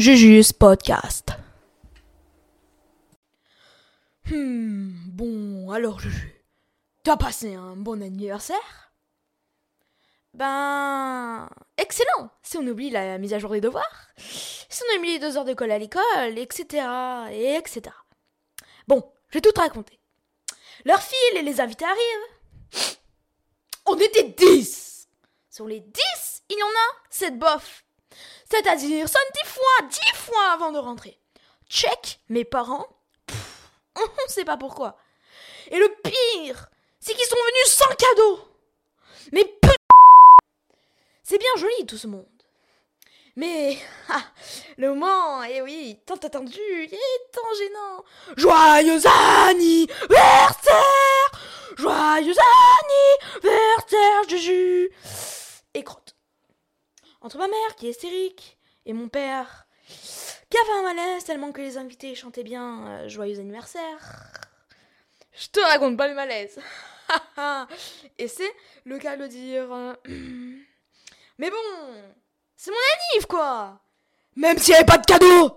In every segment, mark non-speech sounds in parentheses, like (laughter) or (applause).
Jujus Podcast. Hmm, bon, alors Juju, t'as passé un bon anniversaire? Ben, excellent Si on oublie la mise à jour des devoirs, si on oublie les deux heures de colle à l'école, etc., et etc. Bon, je vais tout te raconter. Leur file et les invités arrivent. On était dix Sur les dix, il y en a, c'est bof c'est-à-dire, sonne dix fois, dix fois avant de rentrer. Check, mes parents, on ne sait pas pourquoi. Et le pire, c'est qu'ils sont venus sans cadeau. Mais putain, (laughs) c'est bien joli tout ce monde. Mais (laughs) ah, le moment, eh oui, tant attendu et tant gênant. Joyeux anniversaire Joyeux anniversaire, Juju Et crotte. Entre ma mère, qui est hystérique, et mon père, qui a un malaise tellement que les invités chantaient bien euh, Joyeux anniversaire. Je te raconte pas le malaise. (laughs) et c'est le cas de dire. euh, (clears throat) Mais bon, c'est mon anniv, quoi Même s'il n'y avait pas de cadeau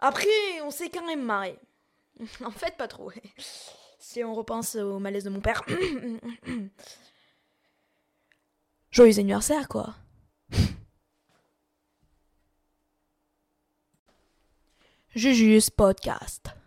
Après, on s'est quand même marré. (laughs) En fait, pas trop. (laughs) Si on repense au malaise de mon père. (clears throat) Joyeux anniversaire, quoi. Jujus Podcast.